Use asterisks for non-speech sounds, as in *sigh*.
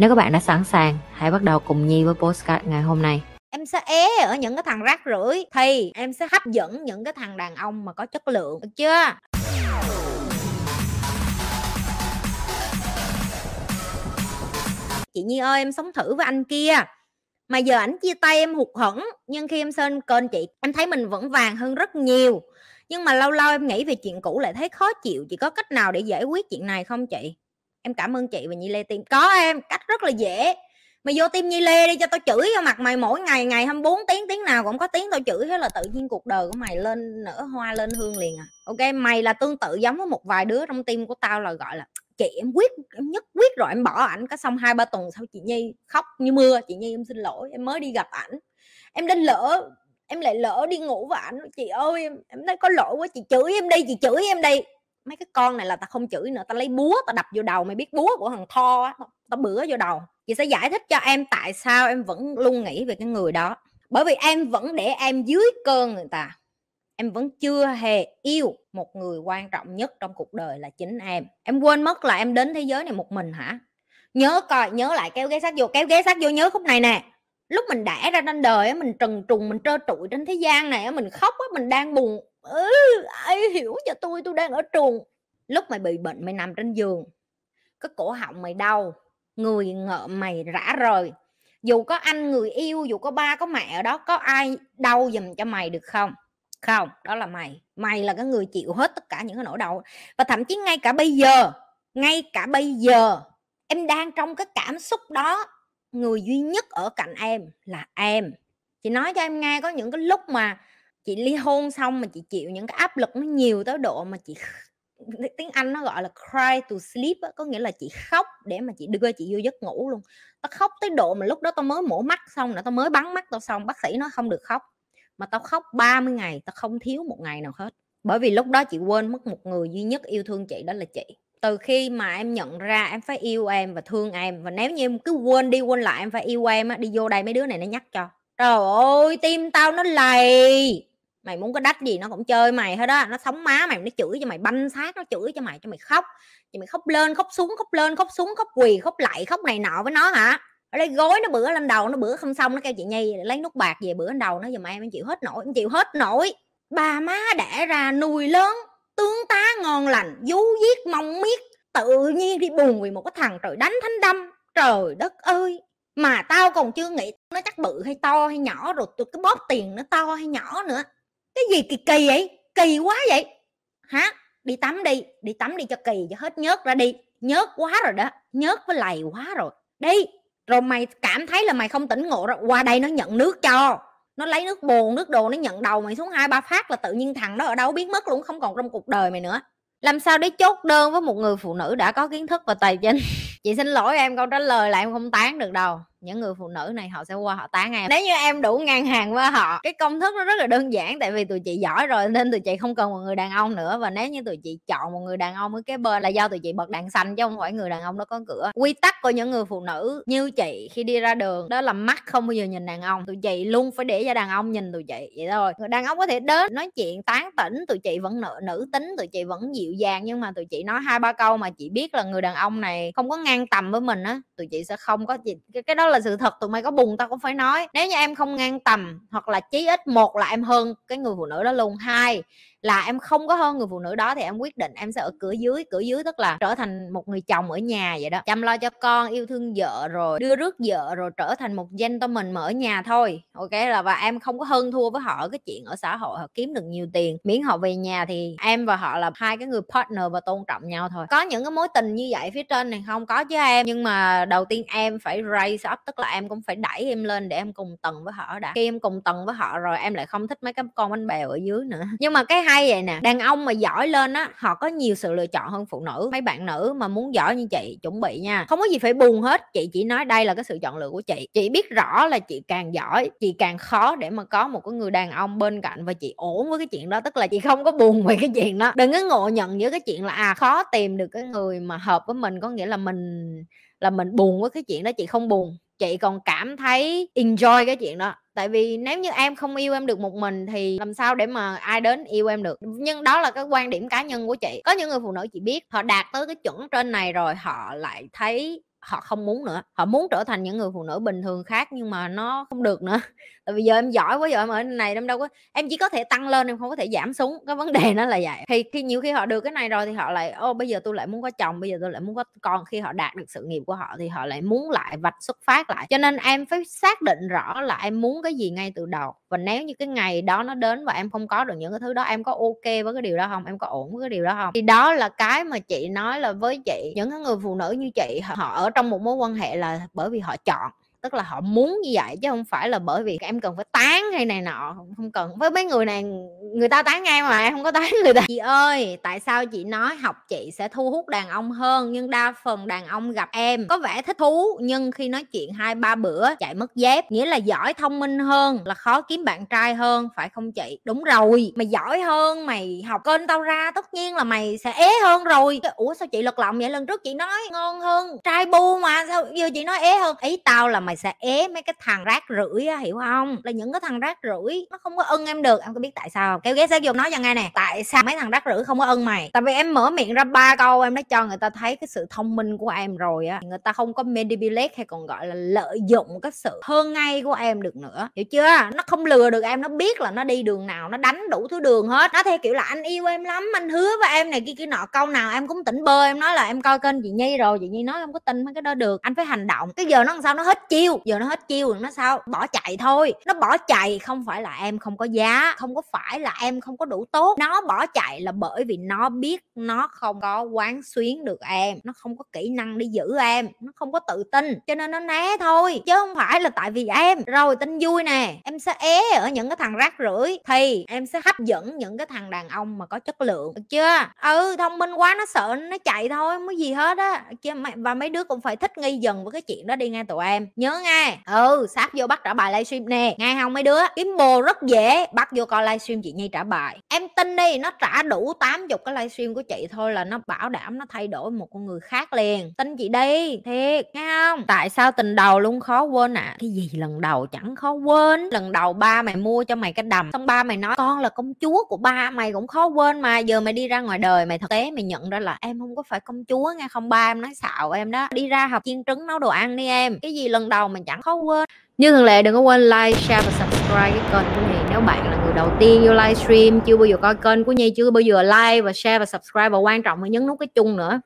Nếu các bạn đã sẵn sàng, hãy bắt đầu cùng Nhi với postcard ngày hôm nay. Em sẽ é ở những cái thằng rác rưởi thì em sẽ hấp dẫn những cái thằng đàn ông mà có chất lượng, được chưa? Chị Nhi ơi, em sống thử với anh kia. Mà giờ ảnh chia tay em hụt hẫng, nhưng khi em sơn kênh chị, em thấy mình vẫn vàng hơn rất nhiều. Nhưng mà lâu lâu em nghĩ về chuyện cũ lại thấy khó chịu, chị có cách nào để giải quyết chuyện này không chị? Em cảm ơn chị và Nhi Lê Tim. Có em, cách rất là dễ. Mày vô tim Nhi Lê đi cho tao chửi vào mặt mày mỗi ngày ngày 24 tiếng tiếng nào cũng có tiếng tao chửi thế là tự nhiên cuộc đời của mày lên nở hoa lên hương liền à. Ok, mày là tương tự giống với một vài đứa trong tim của tao là gọi là chị em quyết em nhất quyết rồi em bỏ ảnh có xong hai ba tuần sau chị Nhi khóc như mưa chị Nhi em xin lỗi em mới đi gặp ảnh em đến lỡ em lại lỡ đi ngủ với ảnh chị ơi em, em thấy có lỗi quá chị chửi em đi chị chửi em đi mấy cái con này là ta không chửi nữa ta lấy búa ta đập vô đầu, mày biết búa của thằng tho á ta bữa vô đầu. Chị sẽ giải thích cho em tại sao em vẫn luôn nghĩ về cái người đó. Bởi vì em vẫn để em dưới cơn người ta. Em vẫn chưa hề yêu một người quan trọng nhất trong cuộc đời là chính em. Em quên mất là em đến thế giới này một mình hả? Nhớ coi, nhớ lại, kéo ghế sát vô, kéo ghế sát vô nhớ khúc này nè. Lúc mình đẻ ra trên đời mình trần trùng, mình trơ trụi trên thế gian này mình khóc mình đang buồn ừ, ai hiểu cho tôi tôi đang ở trường. Lúc mày bị bệnh mày nằm trên giường. Cái cổ họng mày đau người ngợ mày rã rời. Dù có anh người yêu dù có ba có mẹ ở đó có ai đau giùm cho mày được không? Không đó là mày. Mày là cái người chịu hết tất cả những cái nỗi đau. Và thậm chí ngay cả bây giờ ngay cả bây giờ em đang trong cái cảm xúc đó người duy nhất ở cạnh em là em. Chị nói cho em nghe có những cái lúc mà chị ly hôn xong mà chị chịu những cái áp lực nó nhiều tới độ mà chị tiếng Anh nó gọi là cry to sleep đó, có nghĩa là chị khóc để mà chị đưa chị vô giấc ngủ luôn. Tao khóc tới độ mà lúc đó tao mới mổ mắt xong nữa tao mới bắn mắt tao xong bác sĩ nói không được khóc. Mà tao khóc 30 ngày tao không thiếu một ngày nào hết. Bởi vì lúc đó chị quên mất một người duy nhất yêu thương chị đó là chị. Từ khi mà em nhận ra em phải yêu em và thương em và nếu như em cứ quên đi quên lại em phải yêu em á đi vô đây mấy đứa này nó nhắc cho trời ơi tim tao nó lầy! Mày muốn có đách gì nó cũng chơi mày hết đó nó sống má mày, nó chửi cho mày, banh xác, nó chửi cho mày cho mày khóc. Cho mày khóc lên, khóc xuống, khóc lên, khóc xuống, khóc quỳ, khóc lại, khóc này nọ với nó hả? Ở đây gối, nó bữa lên đầu, nó bữa không xong, nó kêu chị nhi lấy nút bạc về bữa lên đầu, nó giùm mày em chịu hết nổi, em chịu hết nổi. Bà má đẻ ra nuôi lớn, tướng tá ngon lành, vú giết mong miết, tự nhiên đi buồn vì một cái thằng trời đánh thánh đâm. Trời đất ơi! Mà tao còn chưa nghĩ nó chắc bự hay to hay nhỏ rồi tôi cứ bóp tiền nó to hay nhỏ nữa cái gì kỳ kỳ vậy? Kỳ quá vậy. Hả? Đi tắm đi. Đi tắm đi cho kỳ cho hết nhớt ra đi. Nhớt quá rồi đó. Nhớt với lầy quá rồi. Đi. Rồi mày cảm thấy là mày không tỉnh ngộ rồi. Qua đây nó nhận nước cho. Nó lấy nước bồn, nước đồ, nó nhận đầu mày xuống hai, ba phát là tự nhiên thằng đó ở đâu biết mất luôn, không còn trong cuộc đời mày nữa. Làm sao để chốt đơn với một người phụ nữ đã có kiến thức và tài chính? *laughs* Chị xin lỗi em, câu trả lời là em không tán được đâu những người phụ nữ này họ sẽ qua họ tán em nếu như em đủ ngang hàng với họ cái công thức nó rất là đơn giản tại vì tụi chị giỏi rồi nên tụi chị không cần một người đàn ông nữa. Và nếu như tụi chị chọn một người đàn ông ở cái bên là do tụi chị bật đèn xanh chứ không phải người đàn ông đó có cửa. Quy tắc của những người phụ nữ như chị khi đi ra đường đó là mắt không bao giờ nhìn đàn ông. Tụi chị luôn phải để cho đàn ông nhìn tụi chị vậy thôi. Người đàn ông có thể đến nói chuyện tán tỉnh tụi chị vẫn nữ, nữ tính tụi chị vẫn dịu dàng nhưng mà tụi chị nói hai ba câu mà chị biết là người đàn ông này không có ngang tầm với mình á tụi chị sẽ không có gì cái, cái đó là sự thật, tụi mày có buồn tao cũng phải nói. Nếu như em không ngang tầm hoặc là chí ít một là em hơn cái người phụ nữ đó luôn. Hai là em không có hơn người phụ nữ đó thì em quyết định em sẽ ở cửa dưới cửa dưới tức là trở thành một người chồng ở nhà vậy đó. Chăm lo cho con, yêu thương vợ rồi đưa rước vợ rồi trở thành một gentleman mà ở nhà thôi, ok? Là và em không có hơn thua với họ cái chuyện ở xã hội, họ kiếm được nhiều tiền. Miễn họ về nhà thì em và họ là hai cái người partner và tôn trọng nhau thôi. Có những cái mối tình như vậy phía trên này không? Có chứ em. Nhưng mà đầu tiên em phải raise up, tức là em cũng phải đẩy em lên để em cùng tầng với họ đã. Khi em cùng tầng với họ rồi em lại không thích mấy cái con bánh bèo ở dưới nữa. *laughs* Nhưng mà cái hay vậy nè. Đàn ông mà giỏi lên á, họ có nhiều sự lựa chọn hơn phụ nữ. Mấy bạn nữ mà muốn giỏi như chị, chuẩn bị nha. Không có gì phải buồn hết. Chị chỉ nói đây là cái sự chọn lựa của chị. Chị biết rõ là chị càng giỏi, chị càng khó để mà có một cái người đàn ông bên cạnh và chị ổn với cái chuyện đó. Tức là chị không có buồn về cái chuyện đó. Đừng có ngộ nhận với cái chuyện là à khó tìm được cái người mà hợp với mình. Có nghĩa là mình là mình buồn với cái chuyện đó, chị không buồn chị còn cảm thấy enjoy cái chuyện đó. Tại vì nếu như em không yêu em được một mình thì làm sao để mà ai đến yêu em được? Nhưng đó là cái quan điểm cá nhân của chị. Có những người phụ nữ chị biết, họ đạt tới cái chuẩn trên này rồi, họ lại thấy họ không muốn nữa, họ muốn trở thành những người phụ nữ bình thường khác nhưng mà nó không được nữa. *laughs* Tại vì giờ em giỏi quá, giờ em ở này em đâu có, em chỉ có thể tăng lên, em không có thể giảm xuống. Cái vấn đề nó là vậy. Thì khi nhiều khi họ được cái này rồi thì họ lại, ô, bây giờ tôi lại muốn có chồng, bây giờ tôi lại muốn có con. Khi họ đạt được sự nghiệp của họ thì họ lại muốn lại vạch xuất phát lại. Cho nên em phải xác định rõ là em muốn cái gì ngay từ đầu và nếu như cái ngày đó nó đến và em không có được những cái thứ đó, em có ok với cái điều đó không? Em có ổn với cái điều đó không? Thì đó là cái mà chị nói là với chị, những cái người phụ nữ như chị, họ ở trong một mối quan hệ là bởi vì họ chọn tức là họ muốn như vậy chứ không phải là bởi vì em cần phải tán hay này nọ, không cần. Với mấy người này, người ta tán ngay mà, em không có tán người ta. Chị ơi, tại sao chị nói học chị sẽ thu hút đàn ông hơn nhưng đa phần đàn ông gặp em? Có vẻ thích thú, nhưng khi nói chuyện hai ba bữa chạy mất dép. Nghĩa là giỏi thông minh hơn, là khó kiếm bạn trai hơn, phải không chị? Đúng rồi, mày giỏi hơn, mày học kênh tao ra, tất nhiên là mày sẽ ế hơn rồi. Ủa sao chị lật lọng vậy? Lần trước chị nói ngon hơn, trai bu mà, sao giờ chị nói ế hơn? Ý tao là mày sẽ ế mấy cái thằng rác rưởi á, hiểu không? Là những cái thằng rác rưởi, nó không có ưng em được. Em có biết tại sao không? Kéo ghé sát vô nói cho nghe nè. Tại sao mấy thằng rác rưởi không có ưng mày? Tại vì em mở miệng ra ba câu, em đã cho người ta thấy cái sự thông minh của em rồi á. Người ta không có manipulate hay còn gọi là lợi dụng cái sự hơn ngay của em được nữa. Hiểu chưa? Nó không lừa được em, nó biết là nó đi đường nào, nó đánh đủ thứ đường hết. Nó theo kiểu là anh yêu em lắm, anh hứa với em này kia kia nọ. Câu nào em cũng tỉnh bơ, em nói là em coi kênh chị nhi rồi. Chị nhi nói em có tin mấy cái đó được. Anh phải hành động. Cái giờ nó làm sao? Nó hết chi? Chiêu, giờ nó hết chiêu nó sao? Bỏ chạy thôi. Nó bỏ chạy không phải là em không có giá, không có phải là em không có đủ tốt. Nó bỏ chạy là bởi vì nó biết nó không có quán xuyến được em, nó không có kỹ năng đi giữ em, nó không có tự tin, cho nên nó né thôi, chứ không phải là tại vì em. Rồi, tin vui nè, em sẽ é ở những cái thằng rác rưởi, thì em sẽ hấp dẫn những cái thằng đàn ông mà có chất lượng, được chưa? Ừ thông minh quá, nó sợ nó chạy thôi, không có gì hết á. Chứ và mấy đứa cũng phải thích nghi dần với cái chuyện đó đi nghe tụi em. Nhớ nghe. Ừ sát vô bắt trả bài livestream nè. Nghe không mấy đứa? Kiếm bồ rất dễ bắt vô coi livestream chị nhi trả bài. Em tin đi, nó trả đủ 80 cái livestream của chị thôi là nó bảo đảm nó thay đổi một con người khác liền. Tin chị đi, thiệt, nghe không? Tại sao tình đầu luôn khó quên à cái gì lần đầu chẳng khó quên. Lần đầu ba mày mua cho mày cái đầm, xong ba mày nói con là công chúa của ba, mày cũng khó quên mà. Giờ mày đi ra ngoài đời, mày thực tế mày nhận ra là em không có phải công chúa nghe không? Ba em nói xạo em đó. Đi ra học chiên trứng nấu đồ ăn đi em. Cái gì lần đầu mình chẳng khó quên. Như thường lệ đừng có quên like, share và subscribe cái kênh của Nhi. Nếu bạn là người đầu tiên vô livestream Chưa bao giờ coi kênh của Nhi Chưa bao giờ like và share và subscribe Và quan trọng là nhấn nút cái chung nữa.